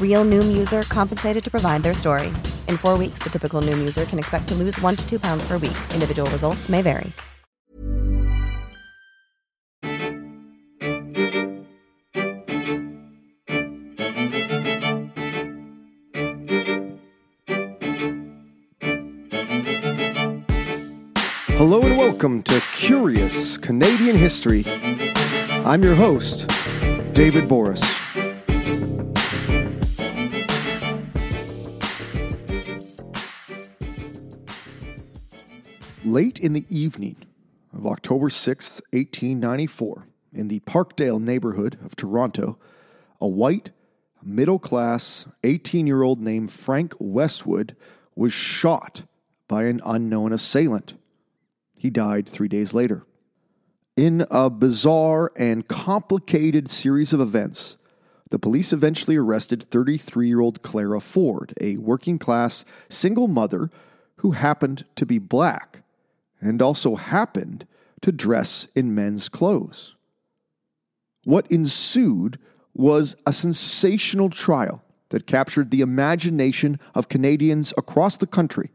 Real Noom user compensated to provide their story. In four weeks, the typical Noom user can expect to lose one to two pounds per week. Individual results may vary. Hello and welcome to Curious Canadian History. I'm your host, David Borys. Late in the evening of October 6th, 1894, in the Parkdale neighborhood of Toronto, a white, middle class 18 year old named Frank Westwood was shot by an unknown assailant. He died three days later. In a bizarre and complicated series of events, the police eventually arrested 33 year old Clara Ford, a working class single mother who happened to be black and also happened to dress in men's clothes. What ensued was a sensational trial that captured the imagination of Canadians across the country.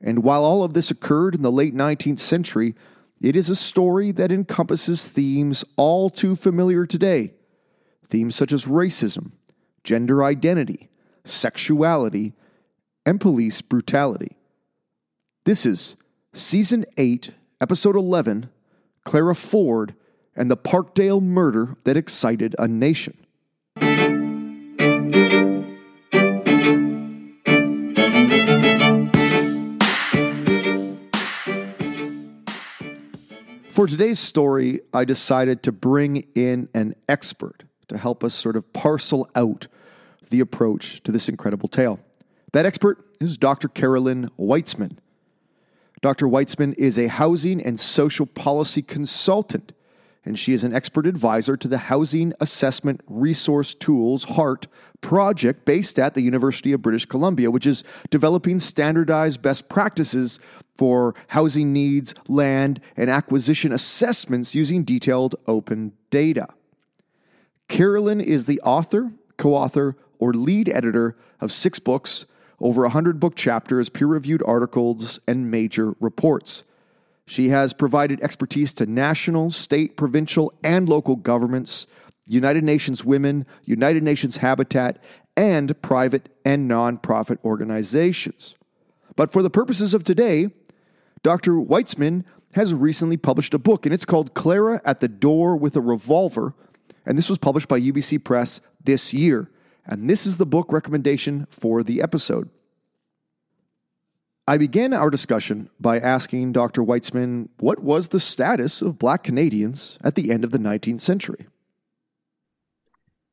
And while all of this occurred in the late 19th century, it is a story that encompasses themes all too familiar today. Themes such as racism, gender identity, sexuality, and police brutality. This is Season 8, Episode 11 Clara Ford and the Parkdale Murder That Excited a Nation. For today's story, I decided to bring in an expert to help us sort of parcel out the approach to this incredible tale. That expert is Dr. Carolyn Whitzman. Dr. Whitzman is a housing and social policy consultant, and she is an expert advisor to the Housing Assessment Resource Tools HART project based at the University of British Columbia, which is developing standardized best practices for housing needs, land, and acquisition assessments using detailed open data. Carolyn is the author, co author, or lead editor of six books, over 100 book chapters, peer reviewed articles, and major reports. She has provided expertise to national, state, provincial, and local governments, United Nations Women, United Nations Habitat, and private and nonprofit organizations. But for the purposes of today, Dr. Whitzman has recently published a book, and it's called Clara at the Door with a Revolver. And this was published by UBC Press this year. And this is the book recommendation for the episode. I began our discussion by asking Dr. Whitzman what was the status of Black Canadians at the end of the 19th century.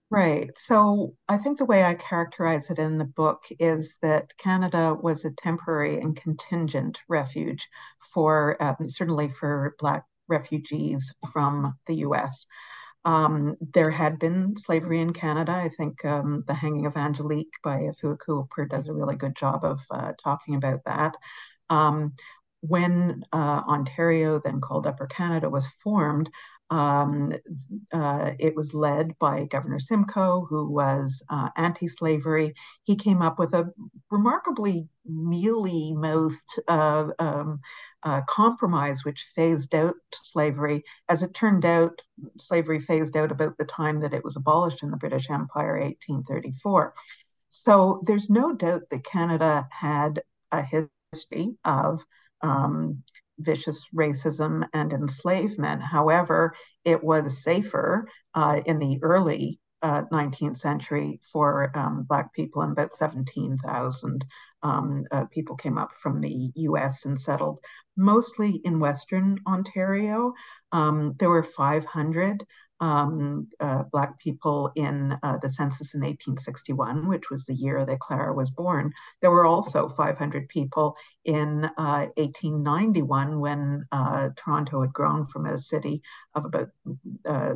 Right. So I think the way I characterize it in the book is that Canada was a temporary and contingent refuge for um, certainly for Black refugees from the US. Um, there had been slavery in Canada. I think um, The Hanging of Angelique by Afua Cooper does a really good job of uh, talking about that. Um, when uh, Ontario, then called Upper Canada, was formed, um, uh, it was led by Governor Simcoe, who was uh, anti slavery. He came up with a remarkably mealy mouthed uh, um, uh, compromise which phased out slavery. As it turned out, slavery phased out about the time that it was abolished in the British Empire, 1834. So there's no doubt that Canada had a history of um, vicious racism and enslavement. However, it was safer uh, in the early uh, 19th century for um, Black people, and about 17,000 um, uh, people came up from the US and settled mostly in Western Ontario. Um, there were 500 um, uh, Black people in uh, the census in 1861, which was the year that Clara was born. There were also 500 people in uh, 1891 when uh, Toronto had grown from a city of about uh,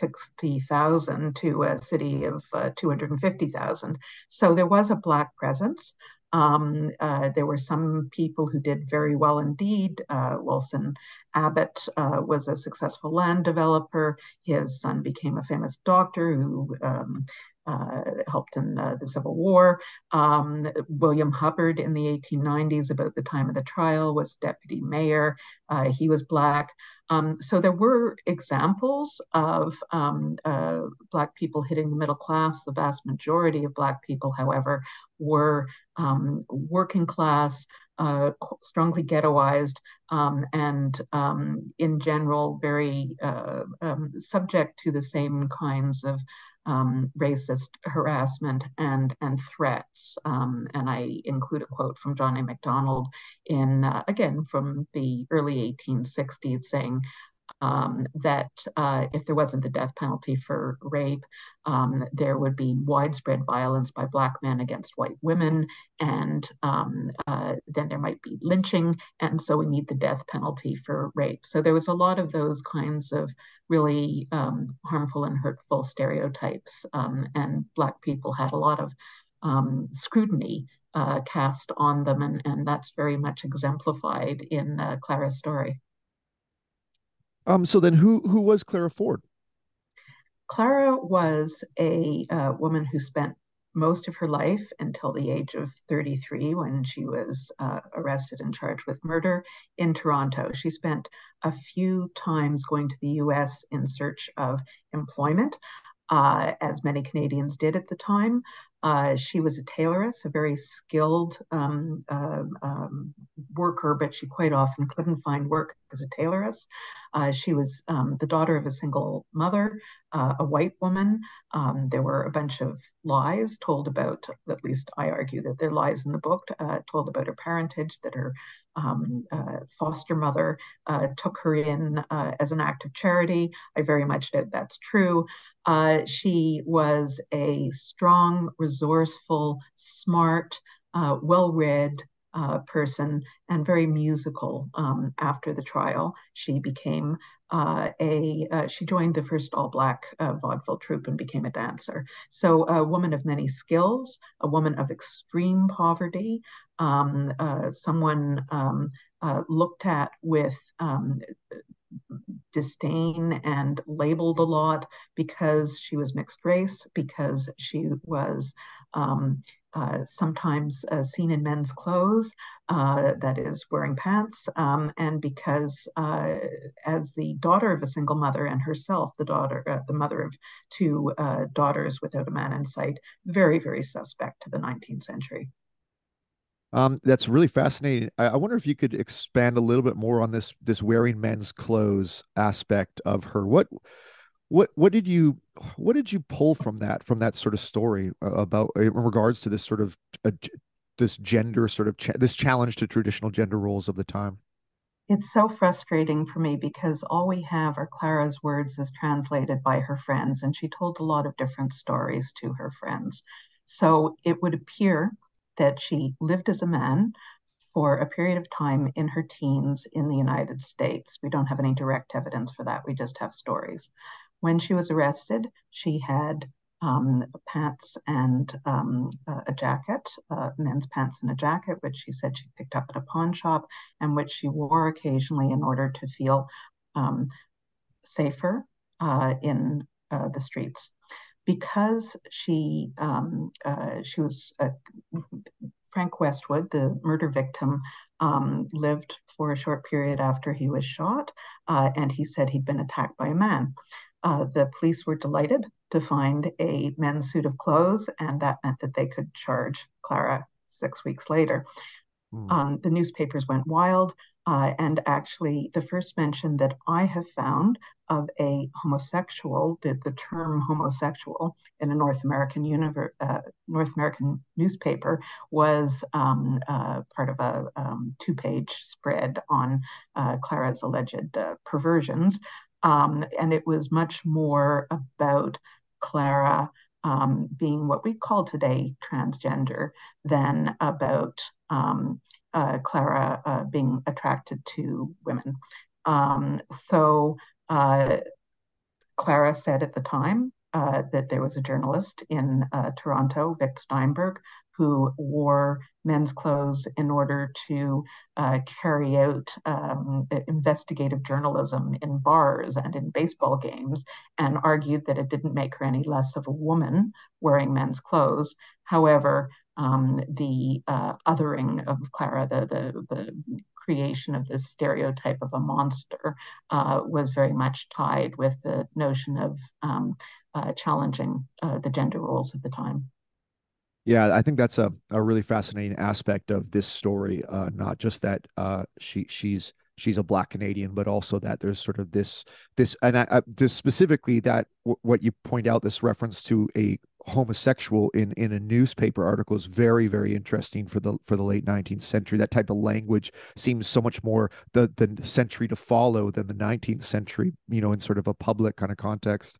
60,000 to a city of uh, 250,000. So there was a Black presence. Um, uh, there were some people who did very well indeed. Uh, Wilson Abbott uh, was a successful land developer. His son became a famous doctor who um, uh, helped in uh, the Civil War. Um, William Hubbard in the 1890s, about the time of the trial, was deputy mayor. Uh, he was Black. Um, so there were examples of um, uh, Black people hitting the middle class. The vast majority of Black people, however, were um, working class, uh, strongly ghettoized, um, and um, in general, very uh, um, subject to the same kinds of um, racist harassment and and threats. Um, and I include a quote from John A. Macdonald in uh, again from the early 1860s saying, um, that uh, if there wasn't the death penalty for rape, um, there would be widespread violence by Black men against white women, and um, uh, then there might be lynching. And so we need the death penalty for rape. So there was a lot of those kinds of really um, harmful and hurtful stereotypes, um, and Black people had a lot of um, scrutiny uh, cast on them, and, and that's very much exemplified in uh, Clara's story. Um, so then who who was Clara Ford? Clara was a uh, woman who spent most of her life until the age of 33 when she was uh, arrested and charged with murder in Toronto. She spent a few times going to the US in search of employment, uh, as many Canadians did at the time. Uh, she was a tailoress, a very skilled um, uh, um, worker, but she quite often couldn't find work as a tailoress. Uh, she was um, the daughter of a single mother, uh, a white woman. Um, there were a bunch of lies told about, at least I argue that there are lies in the book, uh, told about her parentage, that her um, uh, foster mother took her in as an act of charity. I very much doubt that's true. she was a strong, resourceful, smart, well read, uh, person and very musical um, after the trial. She became uh, a, uh, she joined the first all black uh, vaudeville troupe and became a dancer. So, a woman of many skills, a woman of extreme poverty, um, uh, someone um, uh, looked at with um, disdain and labeled a lot because she was mixed race, because she was um, uh, sometimes uh, seen in men's clothes, uh, that is, wearing pants, um, and because uh, as the daughter of a single mother and herself, the daughter, uh, the mother of two uh, daughters without a man in sight, very, very suspect to the 19th century. Um, that's really fascinating. I, I, wonder if you could expand a little bit more on this this wearing men's clothes aspect of her. What what what did you what did you pull from that from that sort of story about in regards to this sort of uh, this gender sort of cha- this challenge to traditional gender roles of the time? It's so frustrating for me because all we have are Clara's words as translated by her friends, and she told a lot of different stories to her friends. So it would appear that she lived as a man for a period of time in her teens in the United States. We don't have any direct evidence for that, we just have stories. When she was arrested, she had um, pants and um, a jacket, uh, men's pants and a jacket, which she said she picked up at a pawn shop and which she wore occasionally in order to feel um, safer uh, in uh, the streets because she um, uh, she was uh, Frank Westwood, the murder victim, um, lived for a short period after he was shot, uh, and he said he'd been attacked by a man. Uh, the police were delighted to find a men's suit of clothes, and that meant that they could charge Clara six weeks later. Mm. Um, the newspapers went wild. Uh, and actually, the first mention that I have found of a homosexual, the, the term homosexual in a North American uh, North American newspaper was um, uh, part of a um, two-page spread on uh, Clara's alleged uh, perversions, um, and it was much more about Clara um, being what we call today transgender than about um, uh, Clara uh, being attracted to women. Um, so uh, Clara said at the time uh, that there was a journalist in uh, Toronto, Vic Steinberg, who wore men's clothes in order to uh, carry out um, investigative journalism in bars and in baseball games, and argued that it didn't make her any less of a woman wearing men's clothes. However, um, the uh, othering of Clara, the, the, the creation of this stereotype of a monster, uh, was very much tied with the notion of um, uh, challenging uh, the gender roles of the time. Yeah, I think that's a, a really fascinating aspect of this story. Uh, not just that uh, she she's she's a black Canadian, but also that there's sort of this this and I, I this specifically that w- what you point out this reference to a homosexual in in a newspaper article is very very interesting for the for the late 19th century that type of language seems so much more the the century to follow than the 19th century you know in sort of a public kind of context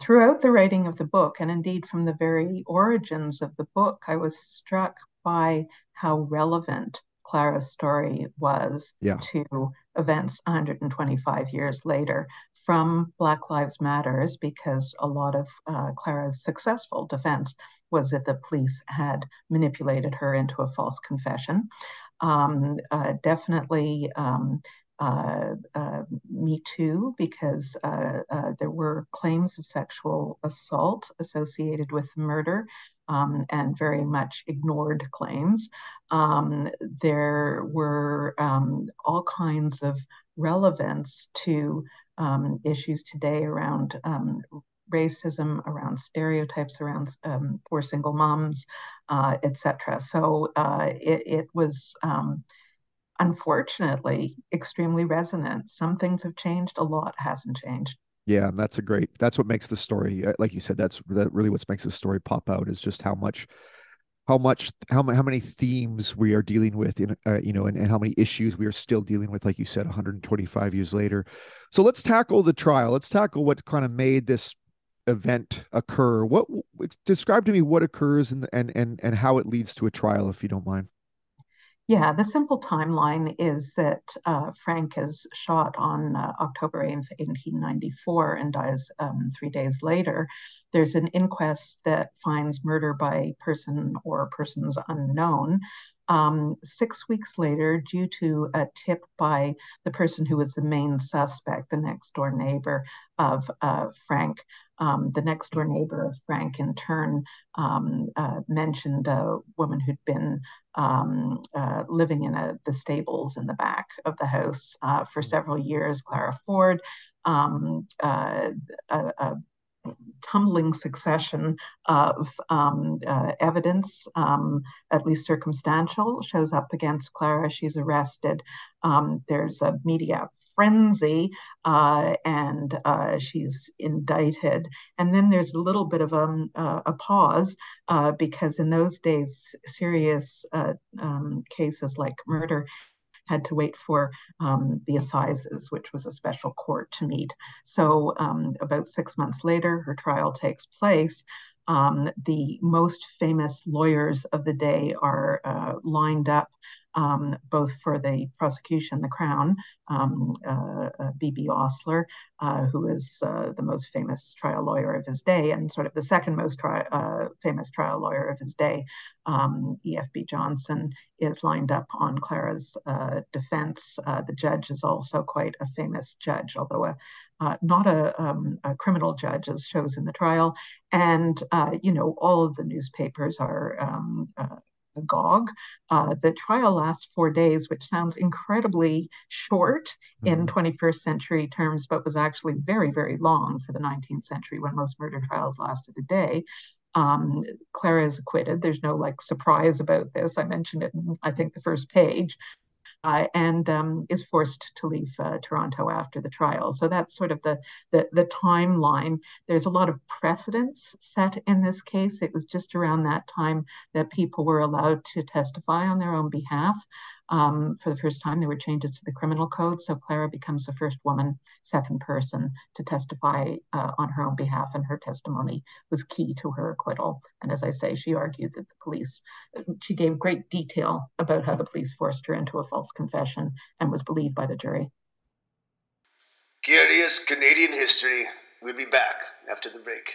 throughout the writing of the book and indeed from the very origins of the book i was struck by how relevant clara's story was yeah. to events 125 years later from Black Lives Matters because a lot of uh, Clara's successful defense was that the police had manipulated her into a false confession. Um, uh, definitely um, uh, uh, Me Too, because uh, uh, there were claims of sexual assault associated with murder. Um, and very much ignored claims. Um, there were um, all kinds of relevance to um, issues today around um, racism, around stereotypes, around um, poor single moms, uh, etc. So uh, it, it, was um, unfortunately extremely resonant. Some things have changed, a lot hasn't changed. Yeah, and that's a great. That's what makes the story, uh, like you said, that's that really what makes the story pop out is just how much how much how how many themes we are dealing with in uh, you know and, and how many issues we are still dealing with like you said 125 years later so let's tackle the trial let's tackle what kind of made this event occur what describe to me what occurs and and and, and how it leads to a trial if you don't mind yeah, the simple timeline is that uh, Frank is shot on uh, October 8th, 1894, and dies um, three days later. There's an inquest that finds murder by person or persons unknown. Um, six weeks later, due to a tip by the person who was the main suspect, the next door neighbor of uh, Frank, um, the next door neighbor of Frank, in turn, um, uh, mentioned a woman who'd been um, uh, living in a, the stables in the back of the house uh, for several years, Clara Ford. Um, uh, a, a, tumbling succession of um, uh, evidence, um, at least circumstantial, shows up against Clara. She's arrested. Um, there's a media frenzy, uh, and uh, she's indicted. And then there's a little bit of a, um, uh, a pause uh, because in those days, serious uh, um, cases like murder had to wait for um, the assizes, which was a special court to meet. So, um, about six months later, her trial takes place. Um, the most famous lawyers of the day are uh, lined up um, both for the prosecution, the Crown, um, uh, uh, B.B. Osler, uh, who is uh, the most famous trial lawyer of his day, and sort of the second most tri- uh, famous trial lawyer of his day, um, E.F.B. Johnston, is lined up on Clara's uh, defense. the judge is also quite a famous judge, although a uh, not a, um, a, criminal judge as shows in the trial. And, uh, you know, all of the newspapers are um, uh, agog. Uh, the trial lasts four days, which sounds incredibly short mm-hmm. in 21st century terms, but was actually very, very long for the 19th century when most murder trials lasted a day. Um, Clara is acquitted. There's no like surprise about this. I mentioned it in, I think, the first page. Uh, and um, is forced to leave uh, Toronto after the trial. So that's sort of the, the, the timeline. There's a lot of precedents set in this case. It was just around that time that people were allowed to testify on their own behalf. Um, for the first time, there were changes to the criminal code. So Clara becomes the first woman, second person to testify uh, on her own behalf, and her testimony was key to her acquittal. And as I say, she argued that the police, she gave great detail about how the police forced her into a false confession and was believed by the jury. Curious Canadian history. We'll be back after the break.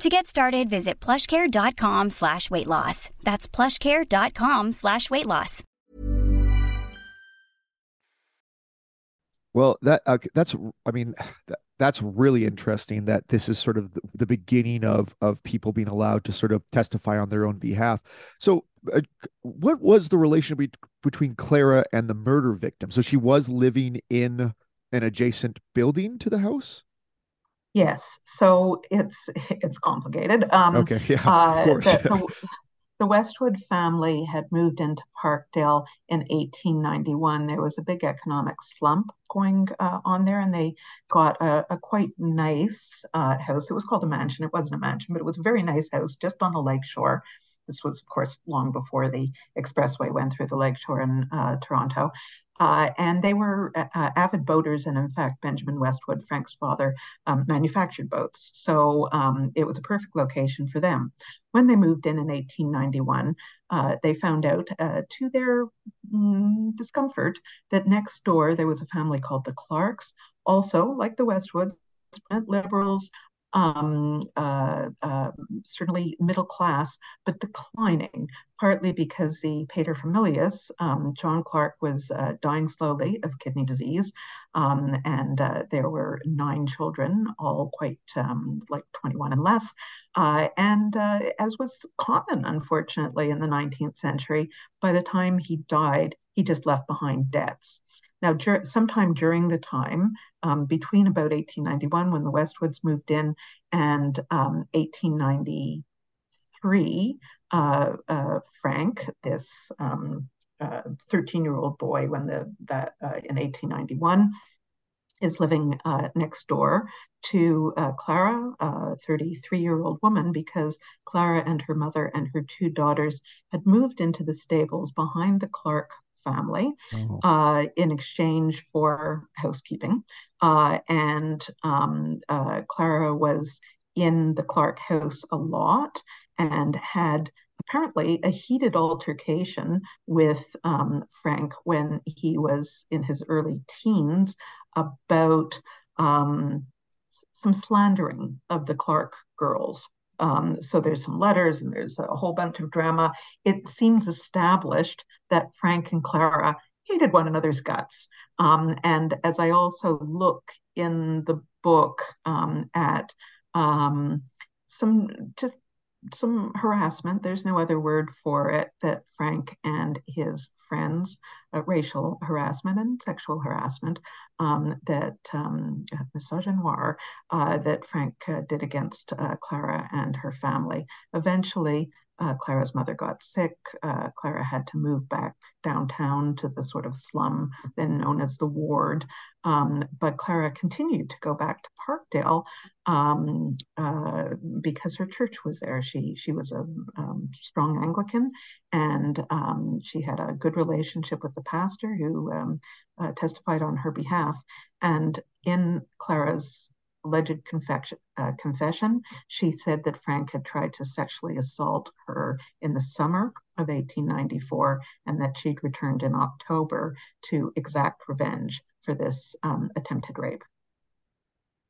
To get started, visit plushcare.com slash weight loss. That's plushcare.com slash weight loss. Well, that uh, that's I mean that, that's really interesting that this is sort of the, the, beginning of of people being allowed to sort of testify on their own behalf. So, uh, what was the relationship be- between Clara and the murder victim? So she was living in an adjacent building to the house. Yes, so it's it's complicated. Um, okay, yeah, uh, of course. The, the, the, Westwood family had moved into Parkdale in 1891. There was a big economic slump going uh, on there, and they got a, a quite nice uh, house. It was called a mansion. It wasn't a mansion, but it was a very nice house just on the lake lakeshore. This was, of course, long before the expressway went through the lakeshore in uh, Toronto. Uh, and they were uh, uh, avid boaters, and in fact, Benjamin Westwood, Frank's father, um, manufactured boats. So um, it was a perfect location for them. When they moved in in 1891, uh, they found out, uh, to their mm, discomfort, that next door there was a family called the Clarks, also like the Westwoods, liberals, um, uh, uh, certainly middle class, but declining, partly because the paterfamilias, um, John Clark was uh, dying slowly of kidney disease, um, and uh, there were nine children, all quite um, like 21 and less. Uh, and uh, as was common, unfortunately, in the 19th century, by the time he died, he just left behind debts. Now, dur- sometime during the time um, between about 1891, when the Westwoods moved in, and um, 1893, uh, uh, Frank, this 13-year-old um, uh, boy, when the that uh, in 1891 is living uh, next door to uh, Clara, a 33 year old woman, because Clara and her mother and her two daughters had moved into the stables behind the Clark family oh. uh, in exchange for housekeeping. Uh, and um, uh, Clara was in the Clark house a lot and had apparently a heated altercation with um, Frank when he was in his early teens about um, some slandering of the Clark girls. Um, so there's some letters and there's a whole bunch of drama. It seems established that Frank and Clara hated one another's guts. Um, and as I also look in the book um, at um, some just some harassment, there's no other word for it, that Frank and his friends, uh, racial harassment and sexual harassment, um, that um, misogynoir, uh, that Frank uh, did against uh, Clara and her family. Eventually, uh, Clara's mother got sick. Uh, Clara had to move back downtown to the sort of slum then known as the ward. Um, but Clara continued to go back to Parkdale um, uh, because her church was there. She she was a um, strong Anglican, and um, she had a good relationship with the pastor who um, uh, testified on her behalf. And in Clara's alleged confession, uh, confession, she said that Frank had tried to sexually assault her in the summer of 1894 and that she'd returned in October to exact revenge for this um, attempted rape.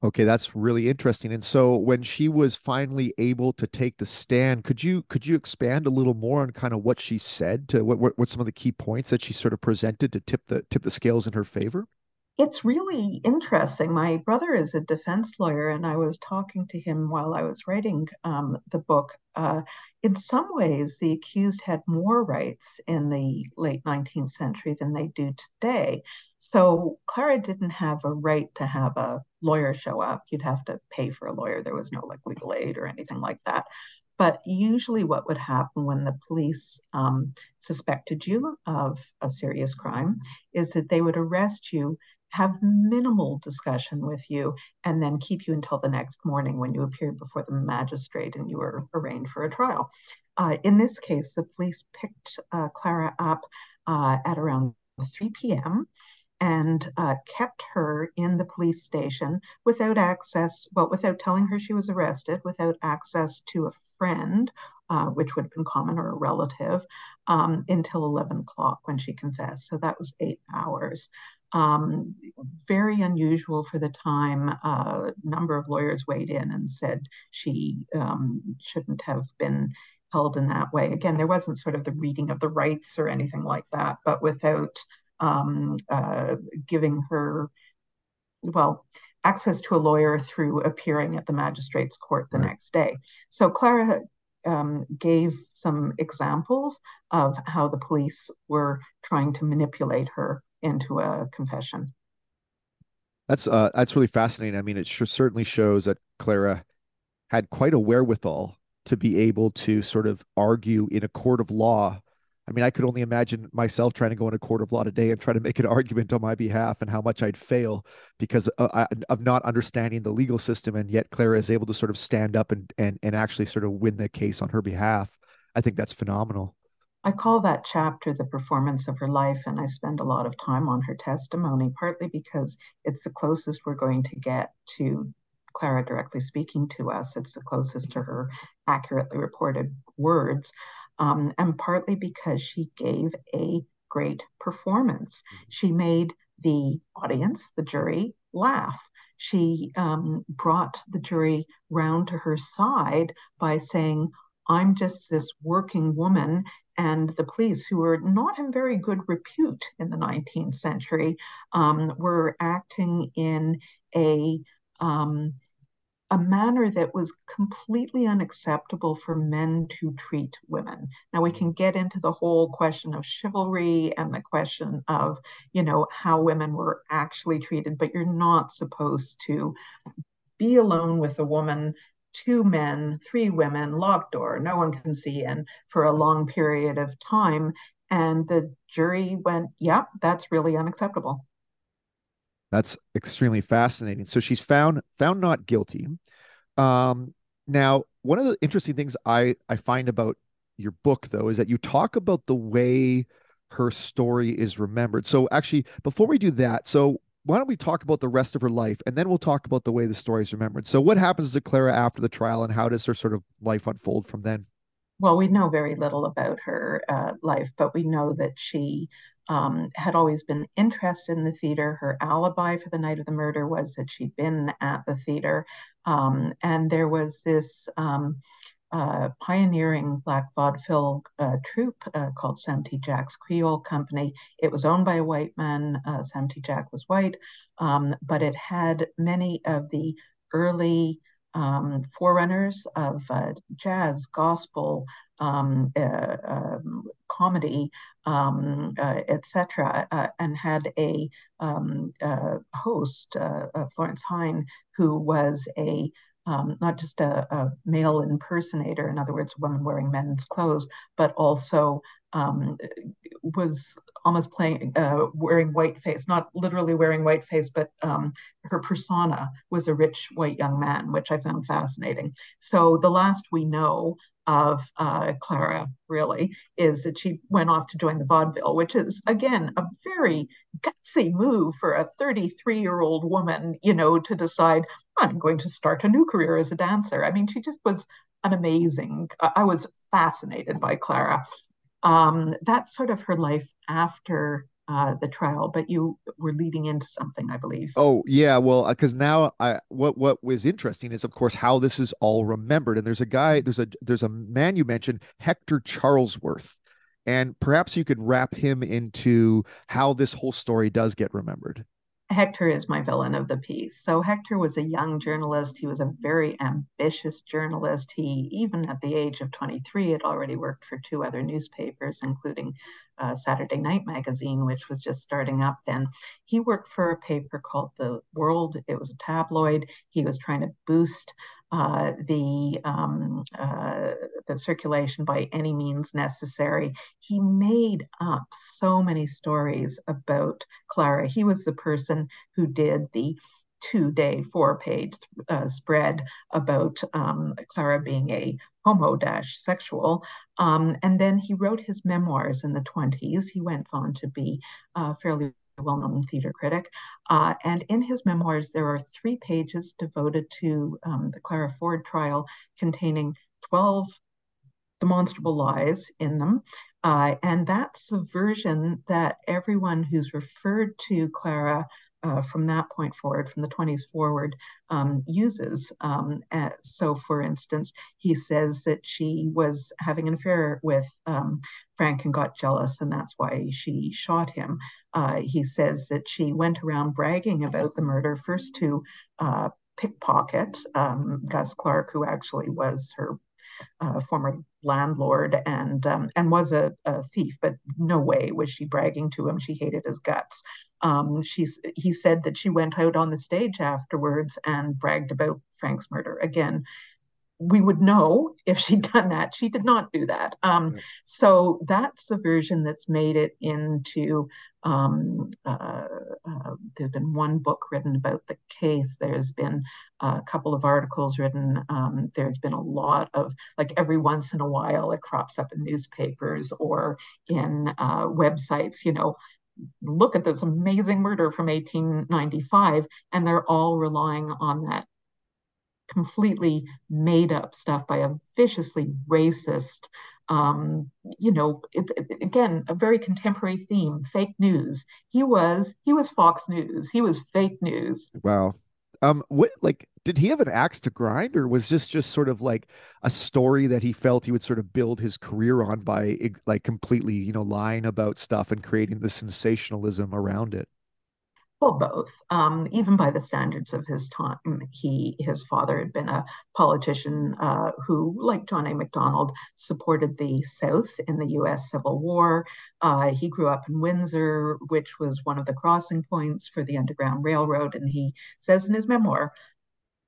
Okay, that's really interesting. And so when she was finally able to take the stand, could you could you expand a little more on kind of what she said to what what, what some of the key points that she sort of presented to tip the tip the scales in her favor? it's really interesting. My brother is a defense lawyer, and I was talking to him while I was writing um, the book. Uh, in some ways, the accused had more rights in the late 19th century than they do today. So Clara didn't have a right to have a lawyer show up. You'd have to pay for a lawyer. There was no like legal aid or anything like that. But usually, what would happen when the police um, suspected you of a serious crime is that they would arrest you, have minimal discussion with you, and then keep you until the next morning when you appeared before the magistrate and you were arraigned for a trial. Uh, in this case, the police picked uh, Clara up uh, at around 3 p.m and uh, kept her in the police station without access, well, without telling her she was arrested, without access to a friend, uh, which would have been common or a relative, um, until 11 o'clock when she confessed. So that was eight hours. Um, very unusual for the time. A uh, number of lawyers weighed in and said she um, shouldn't have been held in that way. Again, there wasn't sort of the reading of the rights or anything like that, but without um, uh, giving her, well, access to a lawyer through appearing at the magistrate's court the right. next day. So Clara um, gave some examples of how the police were trying to manipulate her into a confession. That's uh, that's really fascinating. I mean, it certainly shows that Clara had quite a wherewithal to be able to sort of argue in a court of law I mean, I could only imagine myself trying to go in a court of law today and try to make an argument on my behalf and how much I'd fail because of, of not understanding the legal system. And yet Clara is able to sort of stand up and, and, and actually sort of win the case on her behalf. I think that's phenomenal. I call that chapter the performance of her life, and I spend a lot of time on her testimony, partly because it's the closest we're going to get to Clara directly speaking to us. It's the closest to her accurately reported words um, and partly because she gave a great performance. Mm-hmm. She made the audience, the jury, laugh. She um, brought the jury round to her side by saying, I'm just this working woman. And the police, who were not in very good repute in the 19th century, um, were acting in a um, a manner that was completely unacceptable for men to treat women. Now we can get into the whole question of chivalry and the question of, you know, how women were actually treated, but you're not supposed to be alone with a woman, two men, three women, locked door, no one can see in for a long period of time. And the jury went, yep, yeah, that's really unacceptable. That's extremely fascinating. So she's found found not guilty. Um, now, one of the interesting things I I find about your book though is that you talk about the way her story is remembered. So actually, before we do that, so why don't we talk about the rest of her life and then we'll talk about the way the story is remembered. So what happens to Clara after the trial and how does her sort of life unfold from then? Well, we know very little about her uh, life, but we know that she um, had always been interested in the theater. Her alibi for the night of the murder was that she'd been at the theater. Um, and there was this um, uh, pioneering black vaudeville uh, troupe uh, called Sam T. Jack's Creole Company. It was owned by a white man. Uh, Sam T. Jack was white, um, but it had many of the early um, forerunners of uh, jazz, gospel, um, uh, um, comedy, um, uh, etc., and had a um, host, Florence Hine, who was a um, not just a, a, male impersonator, in other words, a woman wearing men's clothes, but also um, was almost playing, uh, wearing white face, not literally wearing white face, but um, her persona was a rich white young man, which I found fascinating. So the last we know of uh, Clara really is that she went off to join the vaudeville, which is again a very gutsy move for a 33 year old woman, you know, to decide I'm going to start a new career as a dancer. I mean, she just was an amazing. I was fascinated by Clara. Um, that's sort of her life after uh, the trial, but you were leading into something, I believe. Oh yeah, well, because uh, now I what what was interesting is, of course, how this is all remembered. And there's a guy, there's a there's a man you mentioned, Hector Charlesworth, and perhaps you could wrap him into how this whole story does get remembered. Hector is my villain of the piece. So Hector was a young journalist. He was a very ambitious journalist. He, even at the age of 23, had already worked for two other newspapers, including uh, Saturday Night Magazine, which was just starting up then. He worked for a paper called The World. It was a tabloid. He was trying to boost uh, the um, uh, the circulation by any means necessary. He made up so many stories about Clara. He was the person who did the two day, four page uh, spread about um, Clara being a homo sexual. Um, and then he wrote his memoirs in the 20s. He went on to be uh, fairly well-known theater critic. Uh, and in his memoirs, there are three pages devoted to um, the Clara Ford trial, containing 12 demonstrable lies in them. Uh, and that's a version that everyone who's referred to Clara uh, from that point forward, from the 20s forward, um, uses. Um, so, for instance, he says that she was having an affair with um, Frank and got jealous, and that's why she shot him. Uh, he says that she went around bragging about the murder first to uh, pickpocket um, Gus Clark, who actually was her uh, former landlord and um, and was a, a, thief, but no way was she bragging to him. She hated his guts. Um, she's he said that she went out on the stage afterwards and bragged about Frank's murder. Again, we would know if she'd done that. She did not do that. Um, right. So that's a version that's made it into. Um, uh, uh, there's been one book written about the case. There's been a couple of articles written. Um, there's been a lot of, like every once in a while, it crops up in newspapers or in uh, websites. You know, look at this amazing murder from 1895, and they're all relying on that completely made up stuff by a viciously racist um, you know it's it, again a very contemporary theme fake news. He was he was fox news. He was fake news. Wow. Um what like did he have an axe to grind or was this just sort of like a story that he felt he would sort of build his career on by like completely you know lying about stuff and creating the sensationalism around it well, both. Um, even by the standards of his time, he his father had been a politician uh, who, like John A. Macdonald, supported the South in the U.S. Civil War. Uh, he grew up in Windsor, which was one of the crossing points for the Underground Railroad, and he says in his memoir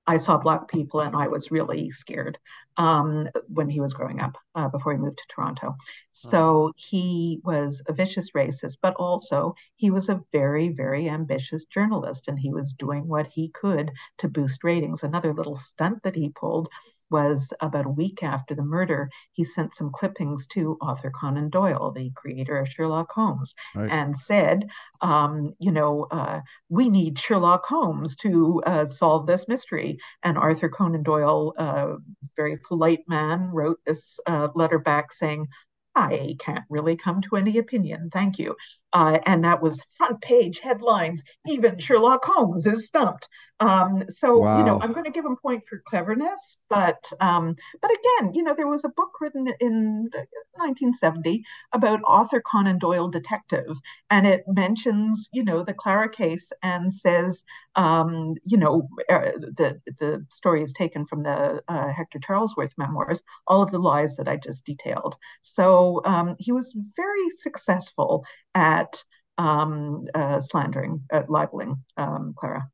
I saw black people and I was really scared um, when he was growing up uh, before he moved to Toronto. So he was a vicious racist, but also he was a very, very ambitious journalist and he was doing what he could to boost ratings. Another little stunt that he pulled was about a week after the murder, he sent some clippings to Arthur Conan Doyle, the creator of Sherlock Holmes, right. and said, um, you know, uh, we need Sherlock Holmes to uh, solve this mystery. And Arthur Conan Doyle, uh, very polite man, wrote this uh, letter back saying, I can't really come to any opinion. Thank you. Uh, and that was front page headlines. Even Sherlock Holmes is stumped. Um, so wow. you know, I'm going to give him point for cleverness, but um, but again, you know, there was a book written in 1970 about Arthur Conan Doyle detective, and it mentions you know the Clara case and says um, you know uh, the the story is taken from the uh, Hector Charlesworth memoirs, all of the lies that I just detailed. So um, he was very successful at um, uh, slandering, uh, libeling um, Clara.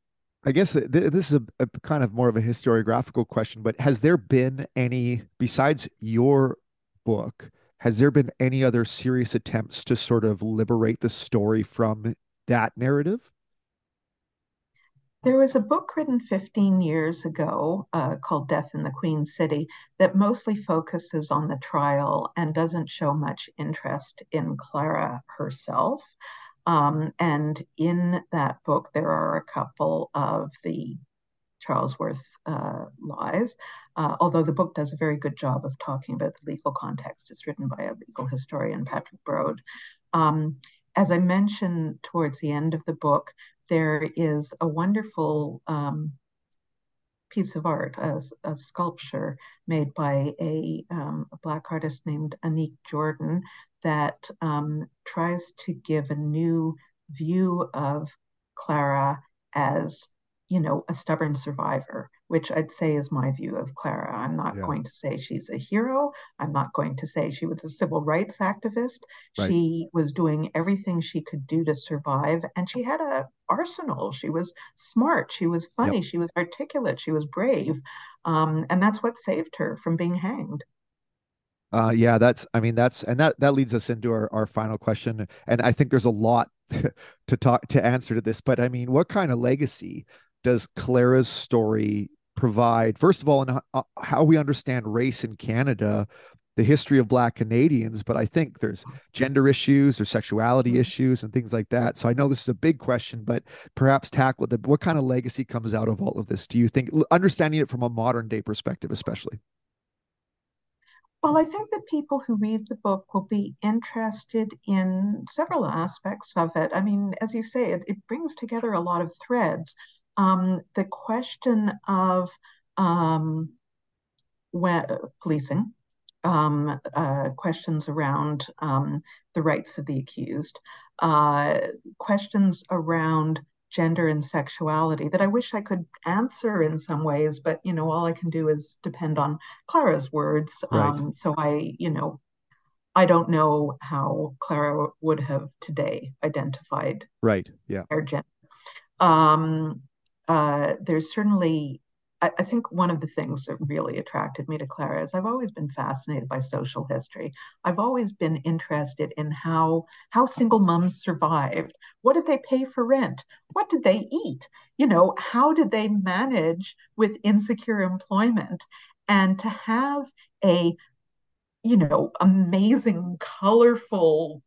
I guess th- this is a, a, kind of more of a historiographical question, but has there been any, besides your book, has there been any other serious attempts to sort of liberate the story from that narrative? There was a book written 15 years ago uh, called Death in the Queen City that mostly focuses on the trial and doesn't show much interest in Clara herself. Um, and in that book, there are a couple of the Charlesworth uh, lies, uh, although the book does a very good job of talking about the legal context. It's written by a legal historian, Patrick Brode. Um, as I mentioned towards the end of the book, there is a wonderful um, piece of art, a, a, sculpture made by a, um, a, Black artist named Anique Jordan that um, tries to give a new view of Clara as you know, a stubborn survivor, which I'd say is my view of Clara. I'm not yeah. going to say she's a hero. I'm not going to say she was a civil rights activist. Right. She was doing everything she could do to survive, and she had a arsenal. She was smart. She was funny. Yep. She was articulate. She was brave, um, and that's what saved her from being hanged. Uh, yeah, that's. I mean, that's and that that leads us into our our final question, and I think there's a lot to talk to answer to this. But I mean, what kind of legacy does Clara's story provide, first of all, in uh, how we understand race in Canada, the history of Black Canadians, but I think there's gender issues or sexuality mm-hmm. issues and things like that. So I know this is a big question, but perhaps tackle the what kind of legacy comes out of all of this? Do you think, understanding it from a modern day perspective, especially? Well, I think that people who read the book will be interested in several aspects of it. I mean, as you say, it, it brings together a lot of threads um, the question of um, policing, um, uh, questions around um, the rights of the accused, uh, questions around gender and sexuality that I wish I could answer in some ways, but you know, all I can do is depend on Clara's words. Right. Um, so I, you know, I don't know how Clara would have today identified right, yeah, her gender. Um, uh, there's certainly, I, I, think one of the things that really attracted me to Clara is I've always been fascinated by social history. I've always been interested in how how single moms survived. What did they pay for rent? What did they eat? You know, how did they manage with insecure employment? And to have a you know, amazing, colorful,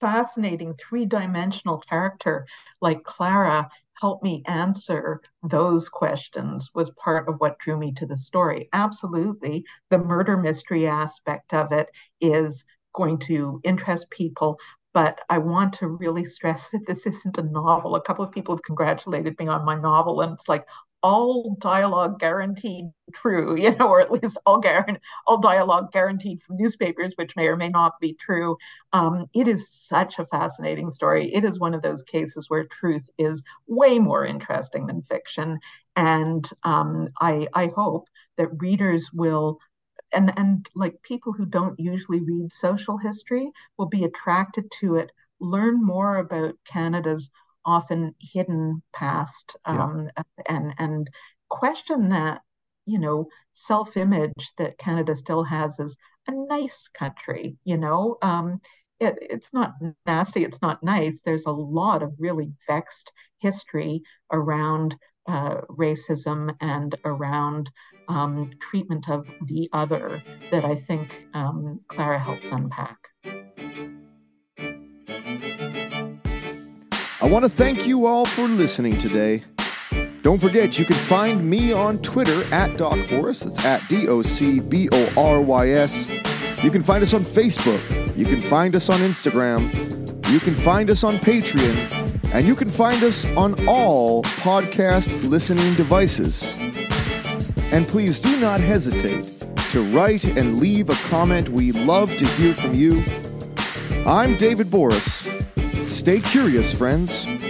fascinating three dimensional character like Clara help me answer those questions was part of what drew me to the story. Absolutely. The murder mystery aspect of it is going to interest people. But I want to really stress that this isn't a novel. A couple of people have congratulated me on my novel, and it's like, all dialogue guaranteed true, you know, or at least all guaranteed, all dialogue guaranteed from newspapers, which may or may not be true. Um, it is such a fascinating story. It is one of those cases where truth is way more interesting than fiction, and um, I, I hope that readers will. And, and like people who don't usually read social history will be attracted to it, learn more about Canada's often hidden past um, yeah. and and question that you know self-image that Canada still has as a nice country. You know, um, it, it's not nasty. It's not nice. There's a lot of really vexed history around uh, racism and around um, treatment of the other that I think um, Clara helps unpack. I want to thank you all for listening today. Don't forget, you can find me on Twitter at Doc Borys. That's at D O C B O R Y S. You can find us on Facebook. You can find us on Instagram. You can find us on Patreon. And you can find us on all podcast listening devices. And please do not hesitate to write and leave a comment. We love to hear from you. I'm David Borys. Stay curious, friends.